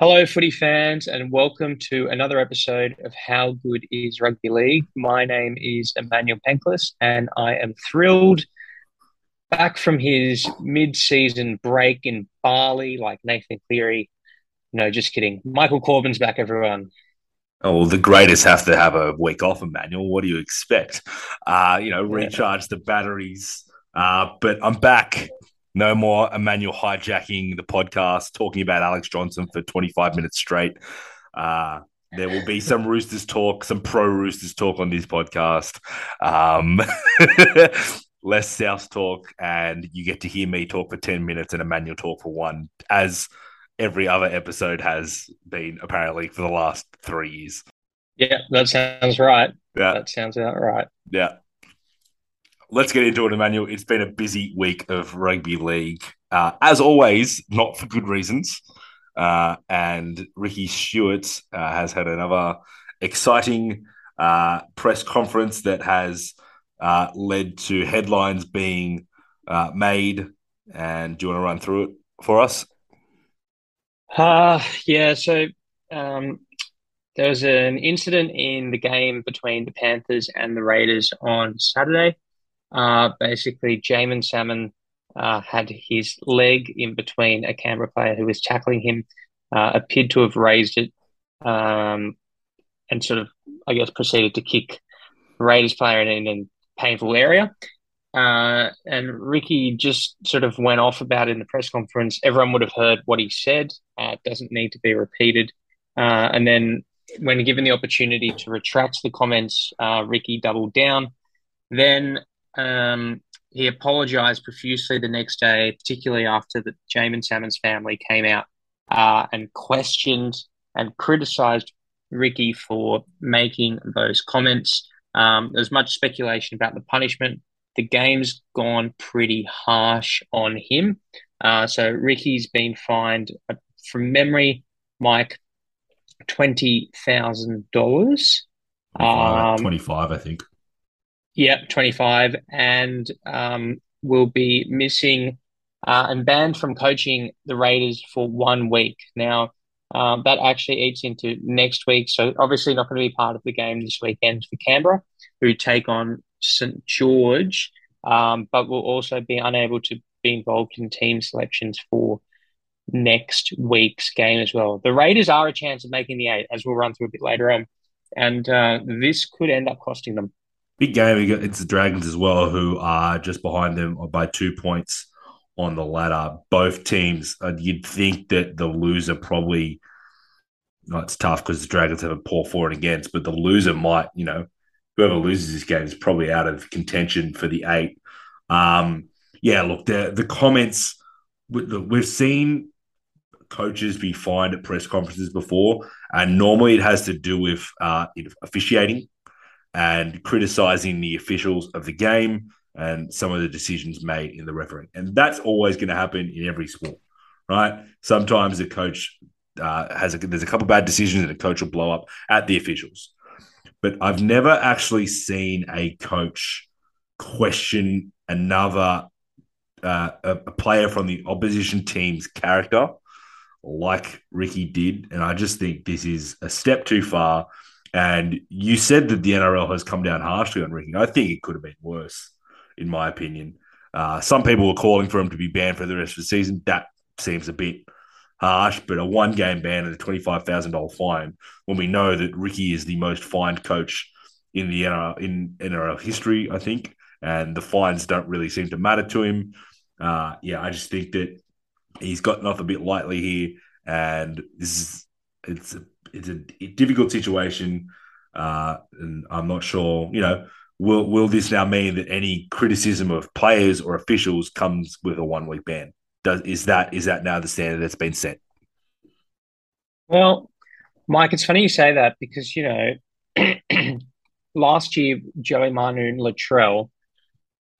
Hello, footy fans, and welcome to another episode of How Good is Rugby League. My name is Emmanuel Penklis, and I am thrilled back from his mid season break in Bali, like Nathan Cleary. No, just kidding. Michael Corbin's back, everyone. Oh, well, the greatest have to have a week off, Emmanuel. What do you expect? Uh, you know, recharge the batteries. Uh, but I'm back no more Emmanuel hijacking the podcast, talking about Alex Johnson for 25 minutes straight. Uh, there will be some Roosters talk, some pro Roosters talk on this podcast. Um, less South talk, and you get to hear me talk for 10 minutes and Emmanuel talk for one, as every other episode has been apparently for the last three years. Yeah, that sounds right. Yeah. That sounds about right. Yeah let's get into it, Emmanuel. It's been a busy week of rugby league. Uh, as always, not for good reasons. Uh, and Ricky Stuart uh, has had another exciting uh, press conference that has uh, led to headlines being uh, made. And do you want to run through it for us? Uh, yeah. So um, there was an incident in the game between the Panthers and the Raiders on Saturday. Uh, basically, Jaeman Salmon uh, had his leg in between a Canberra player who was tackling him, uh, appeared to have raised it, um, and sort of, I guess, proceeded to kick Raiders player in, in a painful area. Uh, and Ricky just sort of went off about it in the press conference. Everyone would have heard what he said. Uh, it doesn't need to be repeated. Uh, and then, when given the opportunity to retract the comments, uh, Ricky doubled down. Then um, he apologized profusely the next day, particularly after the Jaeman Salmon's family came out uh, and questioned and criticized Ricky for making those comments. Um, there's much speculation about the punishment. The game's gone pretty harsh on him. Uh, so Ricky's been fined, uh, from memory, Mike, $20,000. Um, 25, I think. Yep, 25, and um, will be missing uh, and banned from coaching the Raiders for one week. Now, um, that actually eats into next week, so obviously not going to be part of the game this weekend for Canberra, who take on St George, um, but will also be unable to be involved in team selections for next week's game as well. The Raiders are a chance of making the eight, as we'll run through a bit later on, and uh, this could end up costing them big game. It's the Dragons as well, who are just behind them by two points on the ladder. Both teams, uh, you'd think that the loser probably. No, it's tough because the Dragons have a poor for and against, but the loser might, you know, whoever loses this game is probably out of contention for the eight. Um, yeah, look, the the comments we've seen coaches be fined at press conferences before, and normally it has to do with uh, officiating and criticizing the officials of the game and some of the decisions made in the refereeing. And that's always going to happen in every sport, right? Sometimes the coach uh, has a, there's a couple bad decisions and the coach will blow up at the officials. But I've never actually seen a coach question another uh, a, a player from the opposition team's character like Ricky did. And I just think this is a step too far. And you said that the NRL has come down harshly on Ricky. I think it could have been worse, in my opinion. Uh, some people were calling for him to be banned for the rest of the season. That seems a bit harsh, but a one game ban and a $25,000 fine when we know that Ricky is the most fined coach in the NRL, in NRL history, I think. And the fines don't really seem to matter to him. Uh, yeah, I just think that he's gotten off a bit lightly here. And this is, it's a it's a difficult situation, uh, and I'm not sure. You know, will will this now mean that any criticism of players or officials comes with a one week ban? Does is that is that now the standard that's been set? Well, Mike, it's funny you say that because you know last year Joey Manu and Latrell,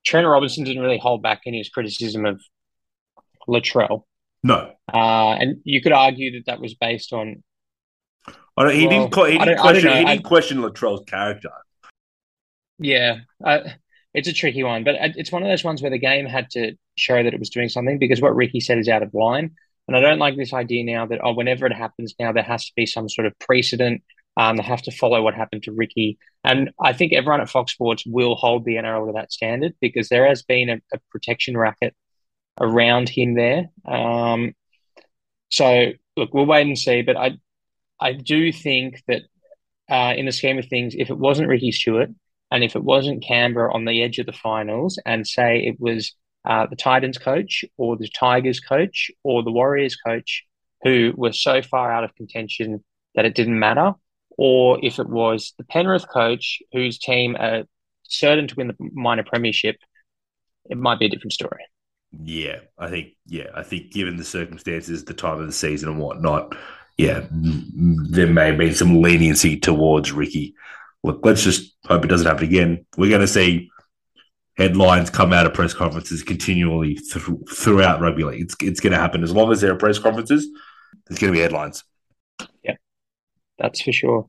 Trent Robinson didn't really hold back any of his criticism of Latrell. No, uh, and you could argue that that was based on. He well, didn't. He didn't question. He didn't question Latrell's character. Yeah, uh, it's a tricky one, but it's one of those ones where the game had to show that it was doing something because what Ricky said is out of line. And I don't like this idea now that oh, whenever it happens now, there has to be some sort of precedent. Um, they have to follow what happened to Ricky, and I think everyone at Fox Sports will hold the NRL to that standard because there has been a, a protection racket around him there. Um, so look, we'll wait and see. But I, I do think that uh, in the scheme of things, if it wasn't Ricky Stuart and if it wasn't Canberra on the edge of the finals, and say it was uh, the Titans coach or the Tigers coach or the Warriors coach who were so far out of contention that it didn't matter, or if it was the Penrith coach whose team are certain to win the minor premiership, it might be a different story. Yeah, I think yeah, I think given the circumstances, the time of the season and whatnot, yeah, there may been some leniency towards Ricky look, let's just hope it doesn't happen again. We're going to see headlines come out of press conferences continually th- throughout rugby league. It's, it's going to happen as long as there are press conferences. There's going to be headlines. Yeah, that's for sure.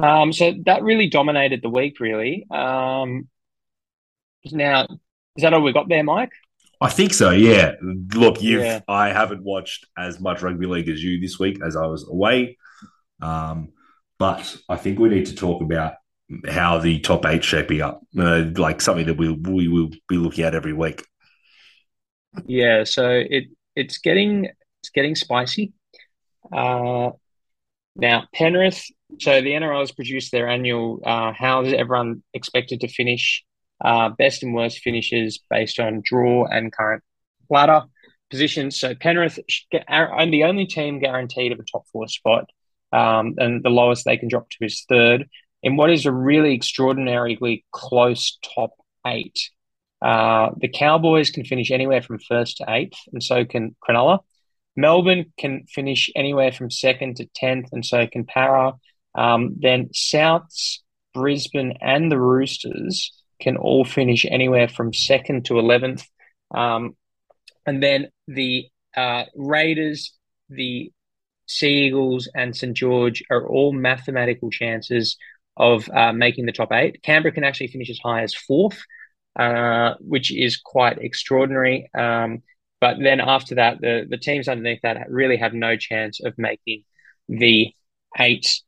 Um, so that really dominated the week. Really. Um, now, is that all we got there, Mike? I think so. Yeah. Look, you. Yeah. I haven't watched as much rugby league as you this week as I was away. Um, but I think we need to talk about how the top eight shaping up, uh, like something that we we will be looking at every week. Yeah, so it it's getting it's getting spicy. Uh, now Penrith, so the NRL has produced their annual. Uh, how is everyone expected to finish? Uh, best and worst finishes based on draw and current ladder positions. So Penrith are the only team guaranteed of a top four spot um, and the lowest they can drop to is third in what is a really extraordinarily close top eight. Uh, the Cowboys can finish anywhere from first to eighth, and so can Cronulla. Melbourne can finish anywhere from second to tenth, and so can Para. Um, then Souths, Brisbane, and the Roosters can all finish anywhere from second to eleventh. Um, and then the uh, Raiders, the Sea Eagles and St George are all mathematical chances of uh, making the top eight. Canberra can actually finish as high as fourth, uh, which is quite extraordinary. Um, but then after that, the, the teams underneath that really have no chance of making the eight.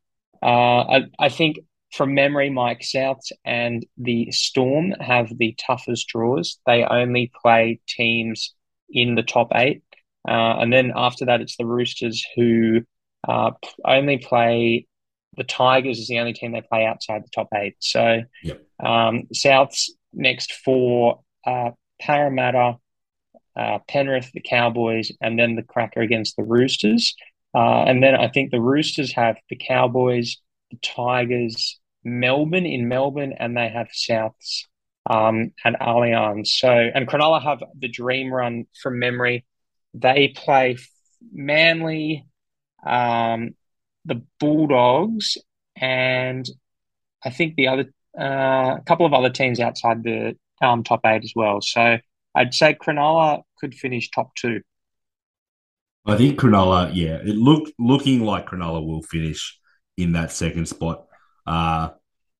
Uh, I, I think from memory, Mike Souths and the Storm have the toughest draws. They only play teams in the top eight. Uh, and then after that, it's the Roosters who uh, only play. The Tigers is the only team they play outside the top eight. So, yep. um, South's next four: uh, Parramatta, uh, Penrith, the Cowboys, and then the cracker against the Roosters. Uh, and then I think the Roosters have the Cowboys, the Tigers, Melbourne in Melbourne, and they have Souths um, and Allianz. So, and Cronulla have the dream run from memory they play Manly, um, the Bulldogs, and I think the other uh, a couple of other teams outside the um, top eight as well. So I'd say Cronulla could finish top two. I think Cronulla, yeah, it looked looking like Cronulla will finish in that second spot. A uh,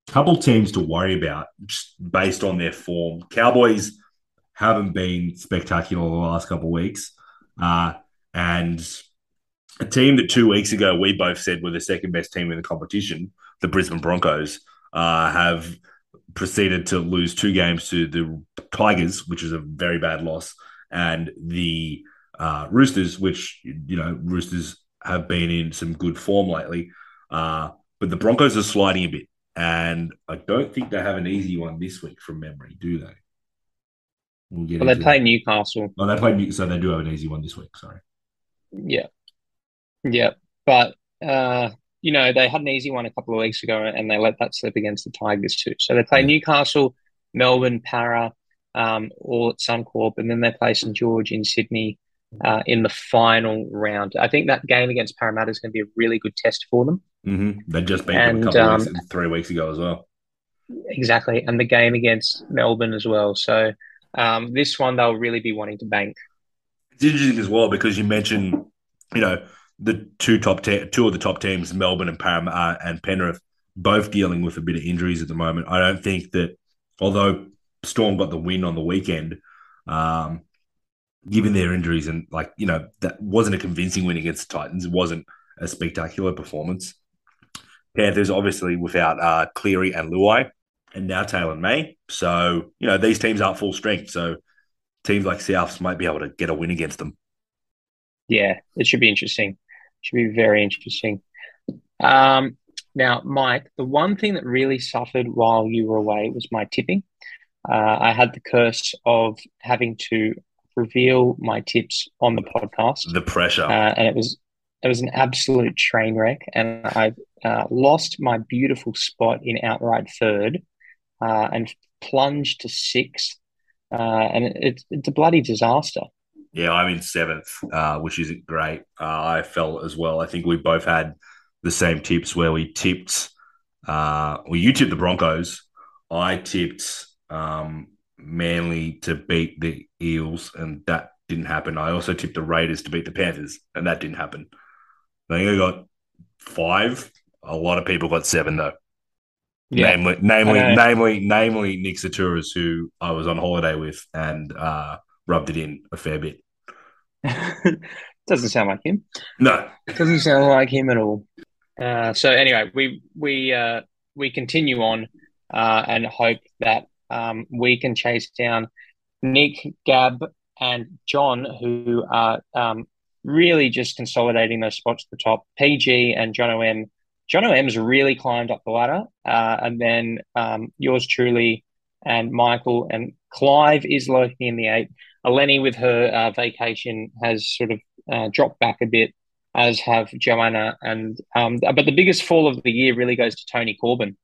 couple teams to worry about just based on their form. Cowboys haven't been spectacular the last couple of weeks. Uh, and a team that two weeks ago we both said were the second best team in the competition, the Brisbane Broncos, uh, have proceeded to lose two games to the Tigers, which is a very bad loss, and the uh, Roosters, which you know Roosters have been in some good form lately, uh, but the Broncos are sliding a bit, and I don't think they have an easy one this week from memory, do they? We'll, well they play that. Newcastle. Oh, they play New- so they do have an easy one this week. Sorry. Yeah, yeah, but uh, you know, they had an easy one a couple of weeks ago and they let that slip against the Tigers too. So they play Yeah. Newcastle, Melbourne, Para, um, all at Suncorp, and then they play St George in Sydney uh, in the final round. I think that game against Parramatta is going to be a really good test for them. Hmm They just beat them a And, couple of um, weeks, three weeks ago as well. Exactly, and the game against Melbourne as well. So um, this one they'll really be wanting to bank. It's interesting as well because you mentioned, you know, the two top te- two of the top teams, Melbourne and Parramatta uh, and Penrith, both dealing with a bit of injuries at the moment. I don't think that, although Storm got the win on the weekend, um, given their injuries and like you know that wasn't a convincing win against the Titans. It wasn't a spectacular performance. Panthers obviously without uh, Cleary and Luai, and now Taylan May. So you know these teams aren't full strength. So teams like Souths might be able to get a win against them. Yeah, it should be interesting. Should be very interesting. Um, now, Mike, the one thing that really suffered while you were away was my tipping. Uh, I had the curse of having to reveal my tips on the podcast, The pressure. uh, and it was it was an absolute train wreck. And I uh, lost my beautiful spot in outright third, uh, and plunged to sixth. Uh, and it, it's a bloody disaster. Yeah, I'm in seventh, uh, which isn't great. I felt as well. I think we both had the same tips where we tipped. Well, you tipped the Broncos. I tipped um, Manly to beat the Eels, and that didn't happen. I also tipped the Raiders to beat the Panthers, and that didn't happen. I think I got five. A lot of people got seven though. Namely, namely, namely, namely, Nick Saturas, who I was on holiday with and uh, rubbed it in a fair bit. Doesn't sound like him. No, Doesn't sound like him at all. Uh, so anyway, we we uh, we continue on uh, and hope that um, we can chase down Nick, Gab, and John, who are um, really just consolidating those spots at the top. PG and John OM. John OM's really climbed up the ladder, uh, and then um, yours truly and Michael and Clive is lurking in the eight. Eleni, with her uh, vacation, has sort of uh, dropped back a bit, as have Joanna. And um, but the biggest fall of the year really goes to Tony Corbin,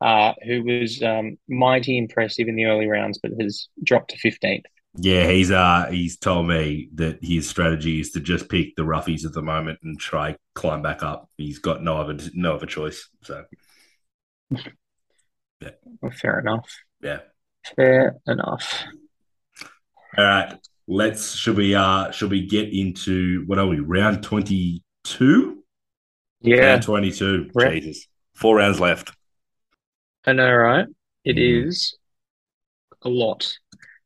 uh, who was um, mighty impressive in the early rounds, but has dropped to fifteenth. Yeah, he's uh he's told me that his strategy is to just pick the roughies at the moment and try climb back up. He's got no other no other choice. So Well, fair enough. yeah. Fair enough. All right, let's should we uh should we get into what are we round twenty two? Yeah, round twenty two. Right. Jesus, four rounds left. I know, right? It Mhm. is a lot.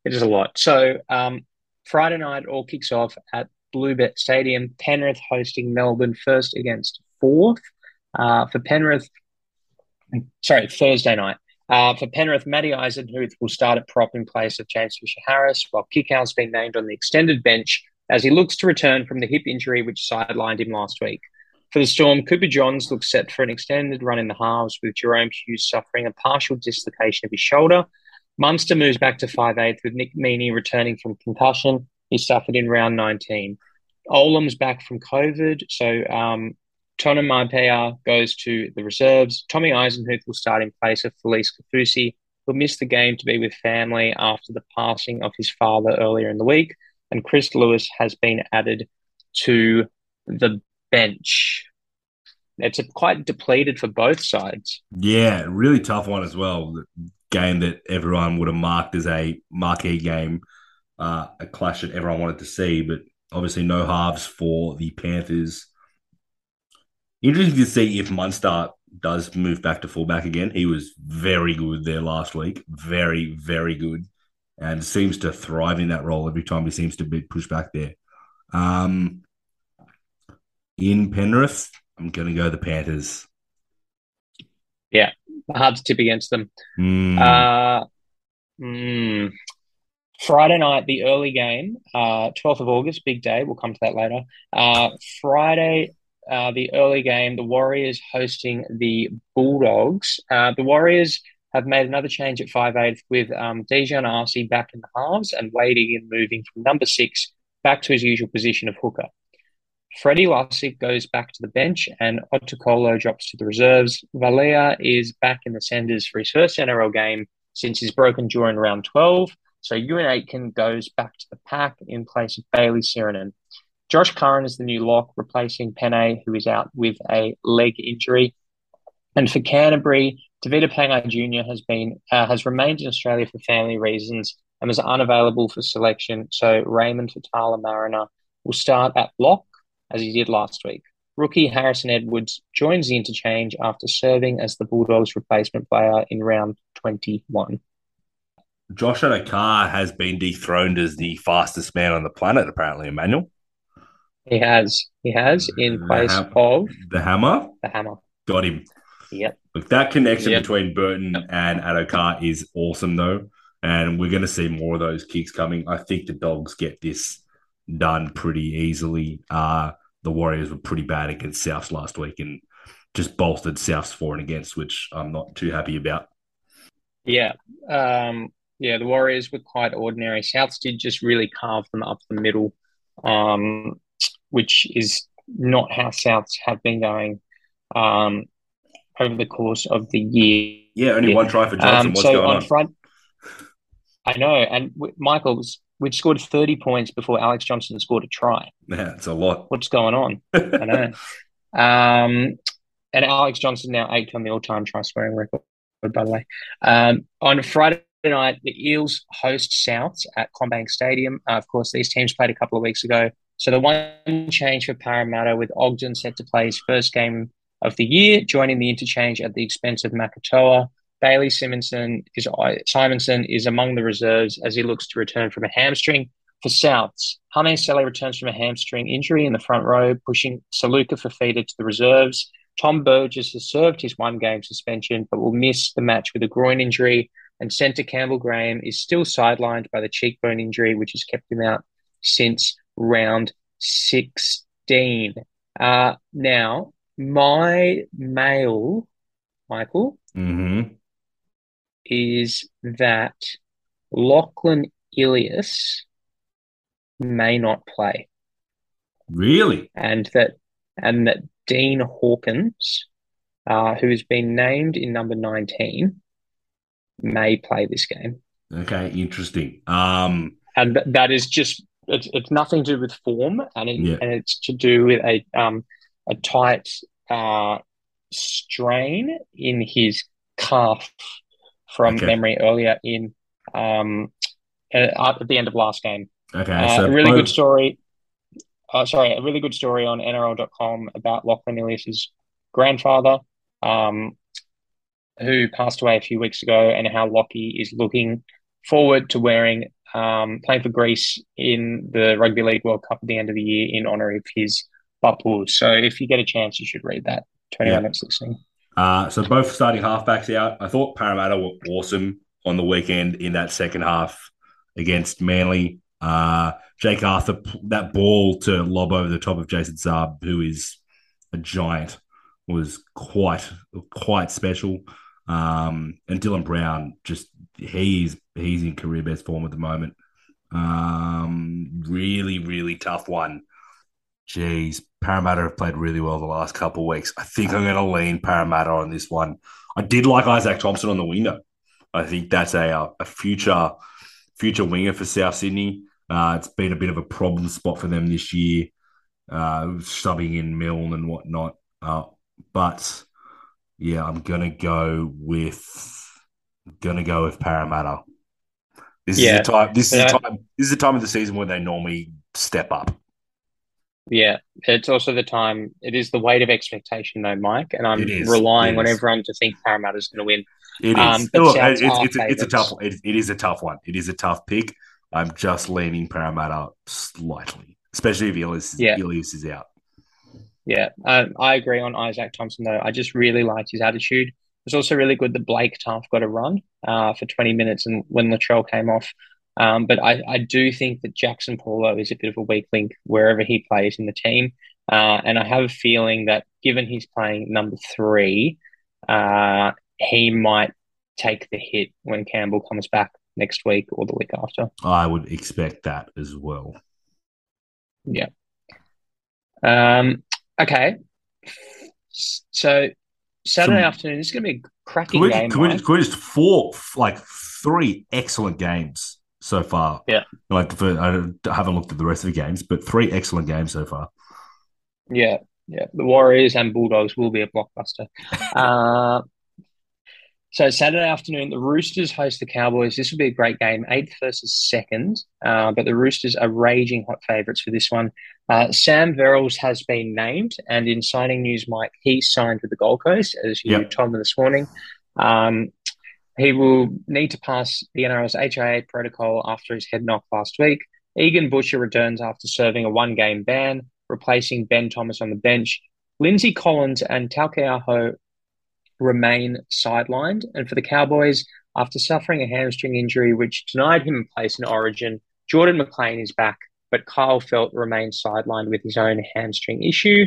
It is a lot. So, um, Friday night all kicks off at Bluebet Stadium. Penrith hosting Melbourne first against fourth. Uh, for Penrith, sorry, Thursday night. Uh, for Penrith, Matty Eisenhuth will start at prop in place of James Fisher Harris, while Kikau's been named on the extended bench as he looks to return from the hip injury which sidelined him last week. For the Storm, Cooper Johns looks set for an extended run in the halves, with Jahrome Hughes suffering a partial dislocation of his shoulder. Munster moves back to 5'8 with Nick Meaney returning from concussion. He suffered in round 19. Olam's back from COVID, so um, Tona Maipea goes to the reserves. Tommy Eisenhuth will start in place of Felise Kaufusi, who'll miss the game to be with family after the passing of his father earlier in the week. And Chris Lewis has been added to the bench. It's quite depleted for both sides. Yeah, really tough one as well. Game that everyone would have marked as a marquee game, uh, a clash that everyone wanted to see, but obviously no halves for the Panthers. Interesting to see if Munster does move back to fullback again. He was very good there last week, very very good, and seems to thrive in that role every time he seems to be pushed back there. Um, in Penrith, I'm going to go the Panthers. Hard to tip against them. Hmm. Uh, mm, Friday night, the early game, uh, 12th of August, big day. We'll come to that later. Uh, Friday, uh, the early game, the Warriors hosting the Bulldogs. Uh, the Warriors have made another change at 5'8 with um, Dejan Arce back in the halves and Wade Egan moving from number six back to his usual position of hooker. Freddie Lussick goes back to the bench and Otukolo drops to the reserves. Valea is back in the centres for his first NRL game since his broken jaw in round 12. So Euan Aitken goes back to the pack in place of Bailey Sironen. Josh Curran is the new lock, replacing Pene, who is out with a leg injury. And for Canterbury, Tevita Pangai Jr. has been uh, has remained in Australia for family reasons and was unavailable for selection. So Raymond Faitala Mariner will start at lock as he did last week. Rookie Harrison Edwards joins the interchange after serving as the Bulldogs replacement player in round 21. Josh Addo-Carr has been dethroned as the fastest man on the planet, apparently, Emmanuel. He has. He has in The place ham- of The hammer the hammer. got him. Yep. Look, that connection Yep. between Burton and Addo-Carr is awesome, though. And we're going to see more of those kicks coming. I think the Dogs get this done pretty easily. Uh, the Warriors were pretty bad against Souths last week and just bolstered Souths for and against, which I'm not too happy about. Yeah. Um, yeah, the Warriors were quite ordinary. Souths did just really carve them up the middle, um, which is not how Souths have been going um, over the course of the year. Yeah, only Yeah. one try for Johnson. Um, What's so going on on? front, I know, and w- Michael was we'd scored thirty points before Alex Johnson scored a try. Yeah, it's a lot. What's going on? I know. Um, and Alex Johnson now eighth on the all-time try scoring record, by the way. Um, on Friday night, the Eels host Souths at CommBank Stadium. Uh, of course, these teams played a couple of weeks ago. So the one change for Parramatta with Ogden set to play his first game of the year, joining the interchange at the expense of Makatoa. Bailey Simonsson is Simonsson is among the reserves as he looks to return from a hamstring. For Souths, Hame Sele returns from a hamstring injury in the front row, pushing Saluka Fafita to the reserves. Tom Burgess has served his one game suspension, but will miss the match with a groin injury. And centre Campbell Graham is still sidelined by the cheekbone injury, which has kept him out since round 16. Uh, now, my mail, Michael, hmm is that Lachlan Ilias may not play. Really? and that and that Dean Hawkins, uh, who has been named in number 19, may play this game. Okay, interesting. Um, And th- that is just it's, it's nothing to do with form and, it, Yeah. and it's to do with a um a tight uh strain in his calf from Okay. memory earlier in um uh, at the end of last game. okay, Uh, so a really both- good story. Uh, sorry, a really good story on NRL.com about Lachlan Ilias's grandfather, um, who passed away a few weeks ago, and how Lockie is looking forward to wearing um, playing for Greece in the Rugby League World Cup at the end of the year in honor of his papu. So, if you get a chance, you should read that. To anyone Yeah. that's listening. Uh, so both starting halfbacks out. I thought Parramatta were awesome on the weekend in that second half against Manly. Uh, Jake Arthur, that ball to lob over the top of Jason Saab, who is a giant, was quite quite special. Um, and Dylan Brown, just he's he's in career best form at the moment. Um, really, really tough one. Jeez, Parramatta have played really well the last couple of weeks. I think I'm going to lean Parramatta on this one. I did like Isaac Thompson on the window. I think that's a uh, a future future winger for South Sydney. Uh, it's been a bit of a problem spot for them this year, uh, subbing in Milne and whatnot. Uh, but yeah, I'm gonna go with gonna go with Parramatta. This Yeah. is the time. This is the time. This is the time of the season where they normally step up. Yeah, it's also the time. It is the weight of expectation, though, Mike, and I'm relying on everyone to think Parramatta's going to win. It is. Um, but Look, Souths it's, it's, a, it's a tough. It, it is a tough one. It is a tough pick. I'm just leaning Parramatta slightly, especially if Ilias, Yeah. Ilias is out. Yeah, um, I agree on Isaac Thompson though. I just really liked his attitude. It was also really good that Blake Taaffe got a run uh, for 20 minutes and when Latrell came off. Um, but I, I do think that Jaxson Paulo is a bit of a weak link wherever he plays in the team. Uh, and I have a feeling that given he's playing number three, uh, he might take the hit when Campbell comes back next week or the week after. I would expect that as well. Yeah. Um, okay. So Saturday Some- afternoon, this is going to be a Can cracking we, game. can, we can we just four, like three excellent games so far? Yeah. Like, for, I haven't looked at the rest of the games, but three excellent games so far. Yeah, yeah. The Warriors and Bulldogs will be a blockbuster. uh, so Saturday afternoon, the Roosters host the Cowboys. This will be a great game, eighth versus second. Uh, but the Roosters are raging hot favourites for this one. Uh, Sam Verrills has been named, and in signing news, Mike, he signed with the Gold Coast, as you Yep. told me this morning. Um, he will need to pass the NRL's HIA protocol after his head knock last week. Egan Butcher returns after serving a one game ban, replacing Ben Thomas on the bench. Lindsay Collins and Taukeiaho remain sidelined. And for the Cowboys, after suffering a hamstring injury which denied him a place in Origin, Jordan McLean is back, but Kyle Feldt remains sidelined with his own hamstring issue.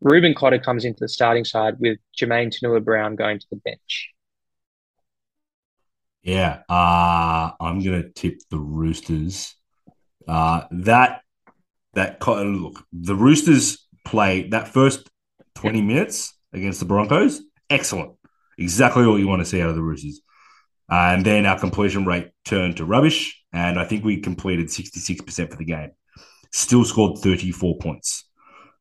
Reuben Cotter comes into the starting side with Jamayne Taunoa Brown going to the bench. Yeah, uh, I'm gonna tip the Roosters. Uh, that that look, the Roosters play that first 20 minutes against the Broncos. Excellent, exactly what you want to see out of the Roosters. Uh, and then our completion rate turned to rubbish, and I think we completed 66% for the game. Still scored 34 points.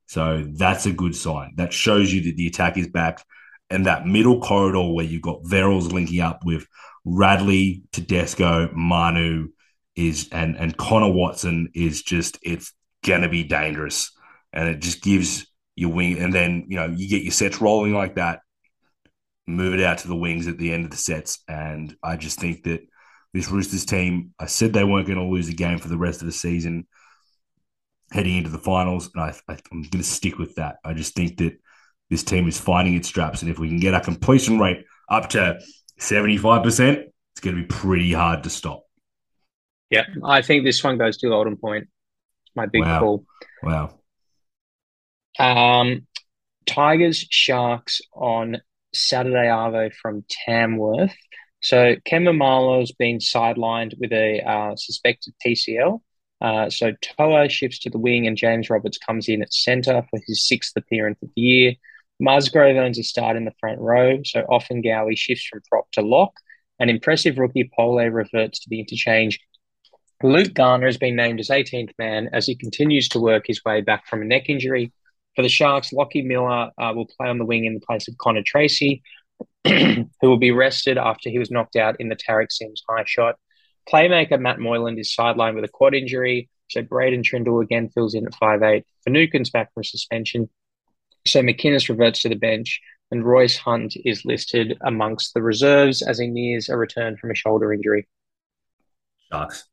So that's a good sign. That shows you that the attack is back. And that middle corridor where you've got Verrills linking up with Radley, Tedesco, Manu is and and Connor Watson is just it's gonna be dangerous. And it just gives your wing and then you know you get your sets rolling like that, move it out to the wings at the end of the sets. And I just think that this Roosters team, I said they weren't going to lose a game for the rest of the season heading into the finals. And I, I, I'm going to stick with that. I just think that this team is finding its straps. And if we can get our completion rate up to 75%, it's going to be pretty hard to stop. Yeah, I think this one goes to Golden Point. It's my big Wow. call. Wow. Um, Tigers Sharks on Saturday Arvo from Tamworth. So Ken Maumalo's been sidelined with a uh, suspected TCL. Uh, so Toa shifts to the wing and James Roberts comes in at centre for his sixth appearance of the year. Musgrove earns a start in the front row. So often Gowie shifts from prop to lock. An impressive rookie Pole reverts to the interchange. Luke Garner has been named as 18th man as he continues to work his way back from a neck injury. For the Sharks, Lockie Miller uh, will play on the wing in the place of Connor Tracy, who will be rested after he was knocked out in the Tariq Sims high shot. Playmaker Matt Moylan is sidelined with a quad injury, so Braydon Trindall again fills in at 5'8. Finucane's back from suspension, so McInnes reverts to the bench, and Royce Hunt is listed amongst the reserves as he nears a return from a shoulder injury. Sharks.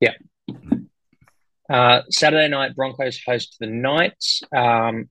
Yeah. Uh, Saturday night, Broncos host the Knights. Um,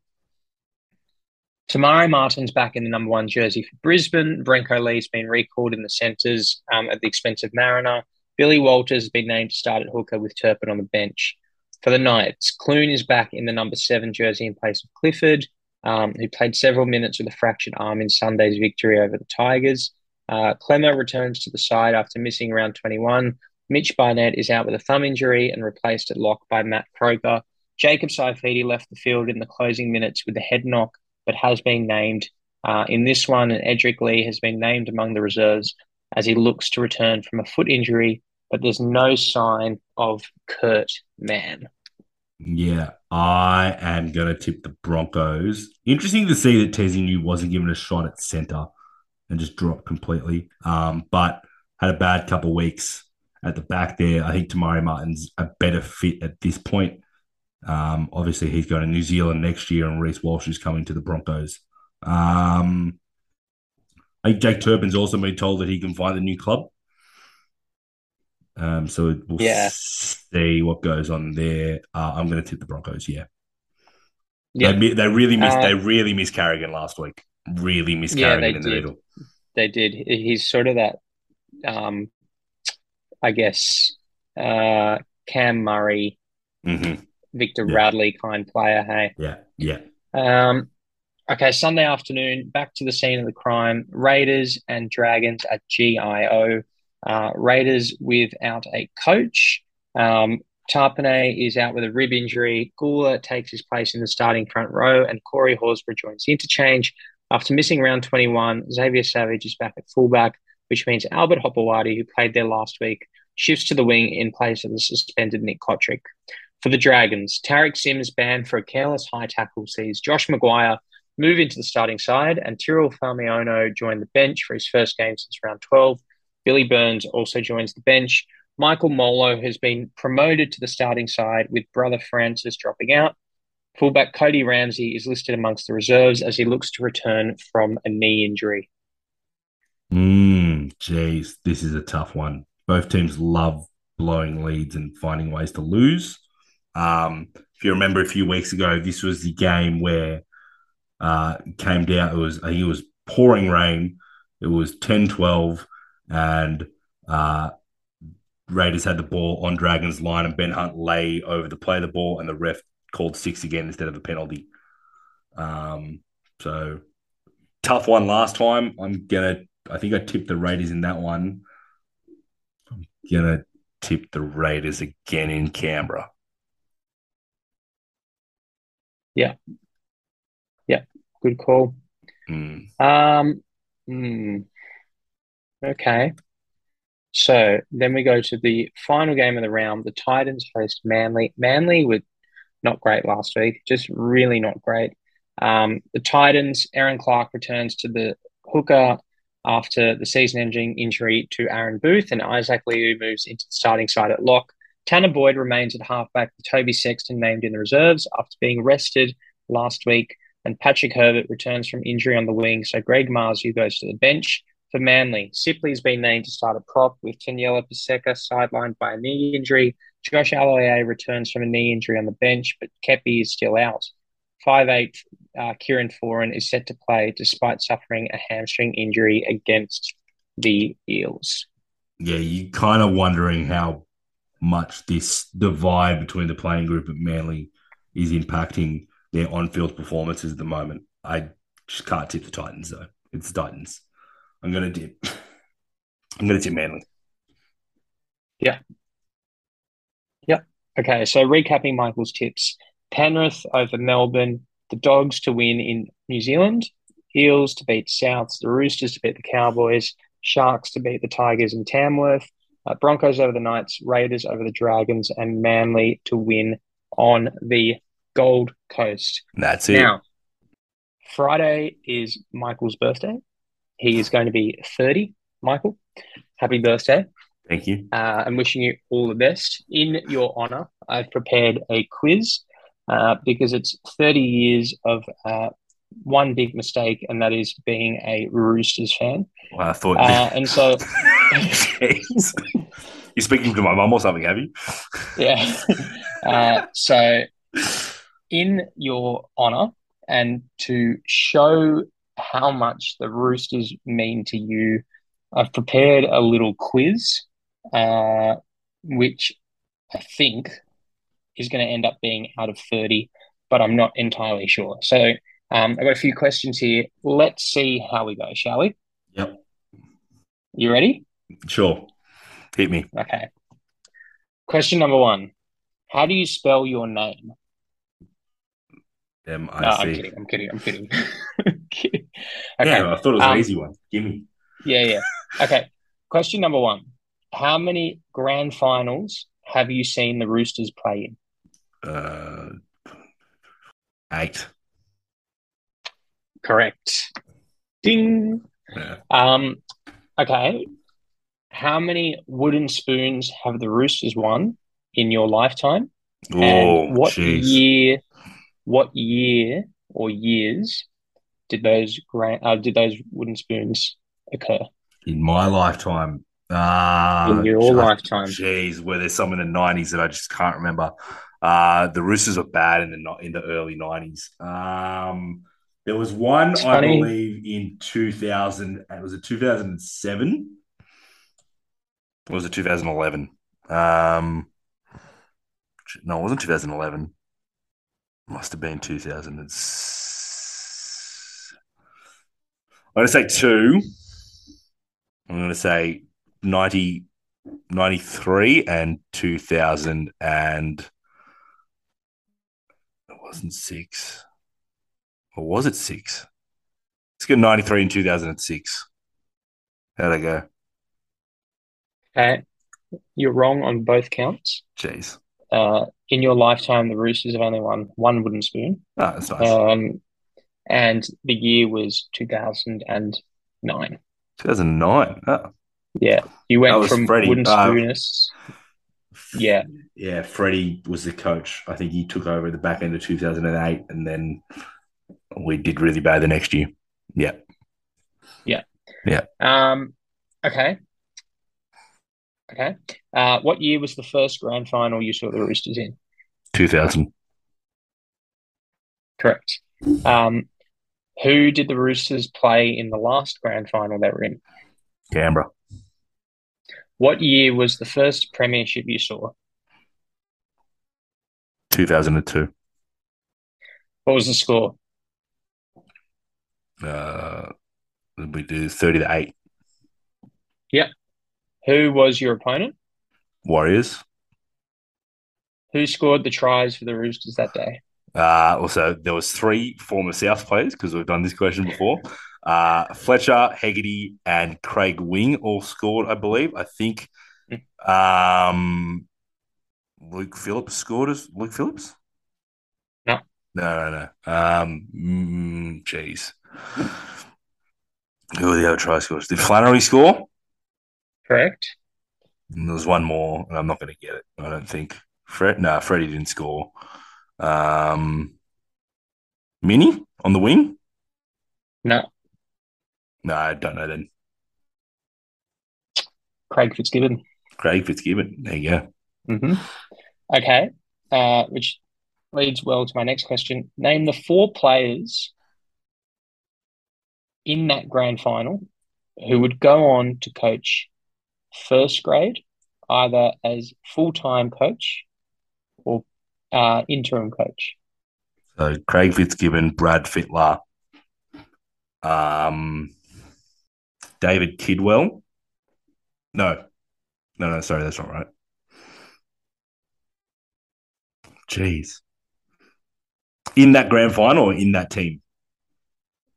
Te Maire Martin's back in the number one jersey for Brisbane. Brenko Lee's been recalled in the centres um, at the expense of Mariner. Billy Walters has been named to start at hooker with Turpin on the bench. For the Knights, Clune is back in the number seven jersey in place of Clifford, um, who played several minutes with a fractured arm in Sunday's victory over the Tigers. Uh, Clemmer returns to the side after missing round 21. Mitch Barnett is out with a thumb injury and replaced at lock by Matt Croker. Jacob Saifiti left the field in the closing minutes with a head knock, but has been named uh, in this one. And Edrick Lee has been named among the reserves as he looks to return from a foot injury, but there's no sign of Kurt Mann. Yeah, I am going to tip the Broncos. Interesting to see that Tesi Niu wasn't given a shot at center and just dropped completely. Um, but had a bad couple weeks at the back there. I think Te Maire Martin's a better fit at this point. Um, obviously, he's going to New Zealand next year, and Reece Walsh is coming to the Broncos. Um, I think Jake Turpin's also been told that he can find a new club. Um, so we'll Yeah. see what goes on there. Uh, I'm going to tip the Broncos. Yeah, Yeah, they, they really missed. Uh, they really missed Carrigan last week. Really missed Yeah, Carrigan in the did. middle. they did. He's sort of that, um, I guess, uh, Cam Murray, hmm Victor Yeah. Radley kind player. Hey. Yeah, yeah. Um, okay, Sunday afternoon, back to the scene of the crime. Raiders and Dragons at GIO. Uh, Raiders without a coach. Um, Tapine is out with a rib injury. Guler takes his place in the starting front row, and Corey Horsburgh joins the interchange. After missing round 21, Xavier Savage is back at fullback, which means Albert Hopoate, who played there last week, shifts to the wing in place of the suspended Nick Cotric. For the Dragons, Tariq Sims banned for a careless high tackle sees Josh McGuire move into the starting side, and Tyrrell Fuimaono joined the bench for his first game since round 12. Billy Burns also joins the bench. Michael Molo has been promoted to the starting side with brother Francis dropping out. Fullback Cody Ramsey is listed amongst the reserves as he looks to return from a knee injury. Mm, geez, this is a tough one. Both teams love blowing leads and finding ways to lose. Um, if you remember a few weeks ago, this was the game where uh, came down. It was it was pouring rain. It was 10-12 and uh, Raiders had the ball on Dragons line and Ben Hunt lay over the play of the ball and the ref called six again instead of a penalty. Um, so tough one last time. I'm gonna I think I tipped the Raiders in that one. I'm gonna tip the Raiders again in Canberra. Yeah. Yeah. Good call. Mm. Um, mm, okay. So then we go to the final game of the round. The Titans host Manly. Manly were not great last week, just really not great. Um, the Titans, Erin Clark returns to the hooker after the season-ending injury to Aaron Booth, and Isaac Liu moves into the starting side at lock. Tanah Boyd remains at halfback, with Toby Sexton named in the reserves after being rested last week, and Patrick Herbert returns from injury on the wing, so Greg Marzhew goes to the bench. For Manly, Sipley's been named to start a prop with Taniela Paseka sidelined by a knee injury. Josh Aloiai returns from a knee injury on the bench, but Kepi is still out. Five eight uh, Kieran Foran is set to play despite suffering a hamstring injury against the Eels. Yeah, you're kind of wondering how much this divide between the playing group at Manly is impacting their on-field performances at the moment. I just can't tip the Titans though. It's the Titans. I'm gonna do. I'm gonna do Manly. Yeah. Yep. Okay, so recapping Michael's tips. Penrith over Melbourne, the Dogs to win in New Zealand, Eels to beat Souths, the Roosters to beat the Cowboys, Sharks to beat the Tigers in Tamworth, uh, Broncos over the Knights, Raiders over the Dragons, and Manly to win on the Gold Coast. That's it. Now, Friday is Michael's birthday. He is going to be 30. Michael, happy birthday. Thank you. Uh, I'm wishing you all the best. In your honor, I've prepared a quiz uh, because it's 30 years of uh, one big mistake, and that is being a Roosters fan. Well, I thought. Uh, and so, You're speaking to my mum or something, have you? yeah. Uh, so, in your honor, and to show how much the Roosters mean to you, I've prepared a little quiz, uh, which I think is going to end up being out of 30, but I'm not entirely sure. So um, I've got a few questions here. Let's see how we go, shall we? Yep. You ready? Sure. Hit me. Okay. Question number one How do you spell your name? M No, I I'm kidding. I'm kidding. I'm kidding. kidding. Okay. Yeah, I thought it was Um, an easy one. Give me. Yeah, yeah. Okay. Question number one. How many grand finals have you seen the Roosters play in? Uh, eight. Correct. Ding. Yeah. Um, okay. How many wooden spoons have the Roosters won in your lifetime? Oh, and what jeez. year? What year or years did those grand? Uh, did those wooden spoons occur In my lifetime. Uh, in your I- lifetime? geez, where there's some in the nineties that I just can't remember. Uh, the Roosters were bad in the in the early nineties. Um, there was one It's I funny. believe in two thousand. It Was it two thousand and seven? Was it two thousand eleven? Um, no, it wasn't two thousand eleven. Must have been two thousand and. I'm going to say two. I'm going to say 90, 93 and 2000 and it wasn't six. Or was it six? Let's go 93 and 2006. How'd I go? Okay. You're wrong on both counts. Jeez. Uh, in your lifetime, the Roosters have only won one wooden spoon. Ah, that's nice. Um, and the year was 2009. 2009. Oh, Yeah. You went from Freddie. wooden Uh, spooners. Yeah. yeah. Freddie was the coach. I think he took over at the back end of 2008, and then we did really bad the next year. Yeah, yeah, yeah. Um, okay. Okay. Uh, what year was the first grand final you saw the Roosters in? 2000. Correct. Um, who did the Roosters play in the last grand final they were in? Canberra. What year was the first premiership you saw? 2002. What was the score? Uh, we do 30 to 8. Who was your opponent? Warriors. Who scored the tries for the Roosters that day? Uh, also, there was three former South players because we've done this question before. Uh, Fletcher, Hegarty, and Craig Wing all scored, I believe. I think um, Luke Phillips scored as Luke Phillips. No. no, no, no. Um, mm, jeez, who are the other try scorers? Did Flannery score? Correct. And there was one more, and I'm not going to get it. I don't think. Fred, no, Freddie didn't score. Um, Mini on the wing. No. No, I don't know then. Craig Fitzgibbon. Craig Fitzgibbon. There you go. hmm Okay. Uh, which leads well to my next question. Name the four players in that grand final who would go on to coach first grade, either as full-time coach or uh, interim coach. So Craig Fitzgibbon, Brad Fittler, um, David Kidwell. No, no, no. Sorry, that's not right. Jeez. In that grand final or in that team?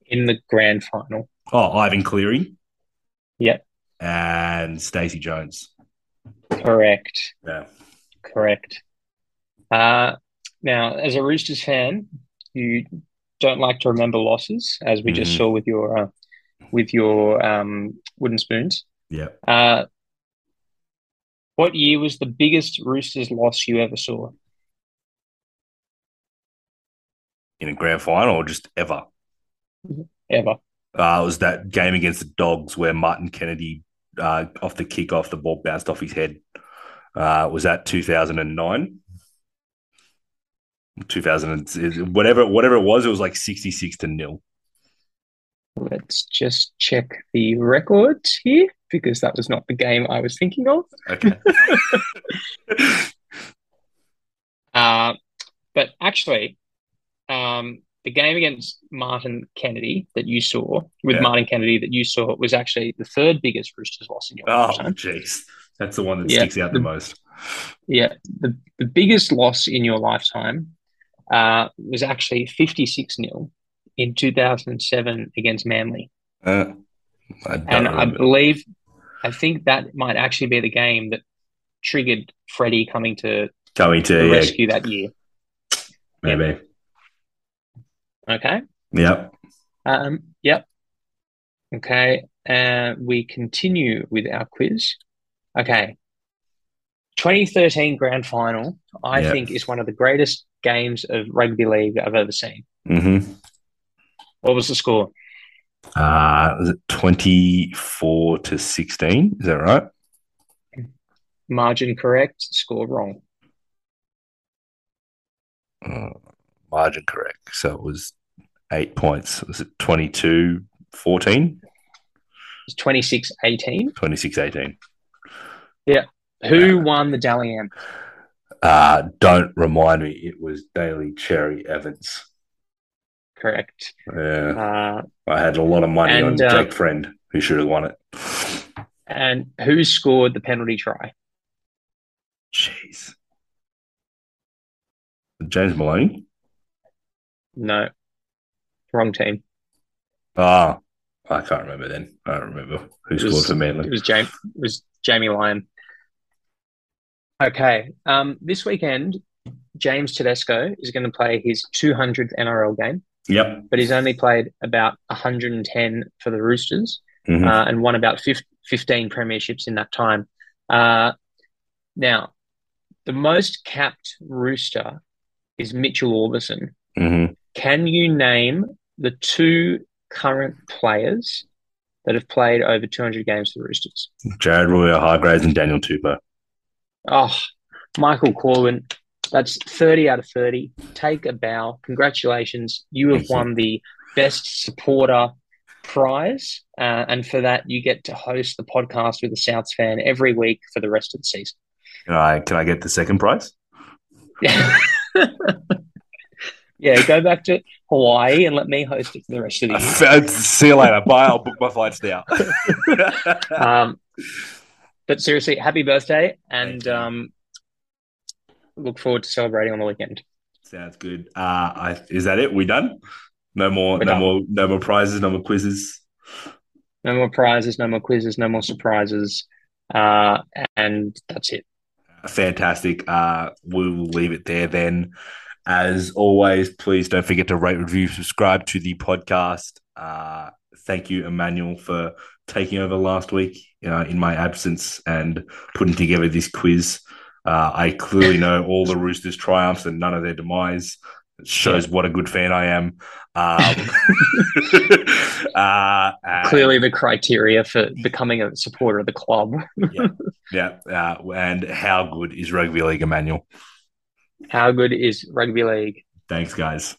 In the grand final. Oh, Ivan Cleary. Yep. And Stacey Jones. Correct. Yeah. Correct. Uh, now, as a Roosters fan, you don't like to remember losses, as we just Mhm. saw with your uh, with your um, wooden spoons. Yeah. Uh, what year was the biggest Roosters loss you ever saw? In a grand final or just ever? Ever? Uh, it was that game against the Dogs where Martin Kennedy, uh, off the kickoff, the ball bounced off his head. Uh, was that 2009? 2000, whatever, whatever it was, it was like 66 to nil. Let's just check the records here because that was not the game I was thinking of. Okay. Uh, but actually, um, the game against Martin Kennedy that you saw with Yeah. Martin Kennedy that you saw was actually the third biggest Roosters loss in your oh, jeez. That's the one that Yeah. sticks out the most. Yeah, the, the biggest loss in your lifetime uh, was actually 56 0 in 2007 against Manly. Uh, I And I believe, I think that might actually be the game that triggered Freddie coming to Coming the to, yeah, rescue that year. maybe. Okay. Yep. Um, yep. Okay. Uh, we continue with our quiz. Okay. 2013 grand final, I Yeah. think, is one of the greatest games of rugby league I've ever seen. Mm-hmm. What was the score? Uh, was it 24 to 16? Is that right? Margin correct, score wrong. Uh, margin correct. So it was eight points. Was it 22 14? It's 26 18. 26 18. Yeah. Who won the Dally M? Uh, don't remind me. It was Daily Cherry Evans. Correct. Yeah. Uh, I had a lot of money And, on uh, Friend, who should have won it. And who scored the penalty try? Jeez. James Maloney? No. Wrong team. Ah, I can't remember then. I don't remember who It scored was- for Manly. It was James. It was Jamie Lyon. Okay. Um, this weekend, James Tedesco is going to play his 200th NRL game, Yep. but he's only played about 110 for the Roosters Mhm. uh, and won about 15 premierships in that time. Uh, now, the most capped Rooster is Mitchell Aubusson. Mhm. Can you name the two current players that have played over 200 games for the Roosters? Jared Waerea, Hargreaves, and Daniel Tupou. Oh, Michael Corwin, that's 30 out of 30. Take a bow. Congratulations. You have won the best supporter prize. Uh, and for that, you get to host the podcast with a Souths fan every week for the rest of the season. Can I, can I get the second prize? Yeah. yeah, go back to Hawaii and let me host it for the rest of the year. See you later. Bye. I'll book my flights now. Um, but seriously, happy birthday and um, look forward to celebrating on the weekend. Sounds good. Uh, I, is that it? We done? No more, We're no done. more, no more prizes, no more quizzes. No more prizes, no more quizzes, no more surprises. Uh, and that's it. Fantastic. Uh, we will leave it there then. As always, please don't forget to rate, review, subscribe to the podcast. Uh, thank you, Emmanuel, for taking over last week uh, in my absence and putting together this quiz. Uh, I clearly know all the Roosters' triumphs and none of their demise. It shows what a good fan I am. Um, uh, Clearly, the criteria for becoming a supporter of the club. yeah. Uh, and how good is rugby league, Emmanuel? How good is rugby league? Thanks, guys.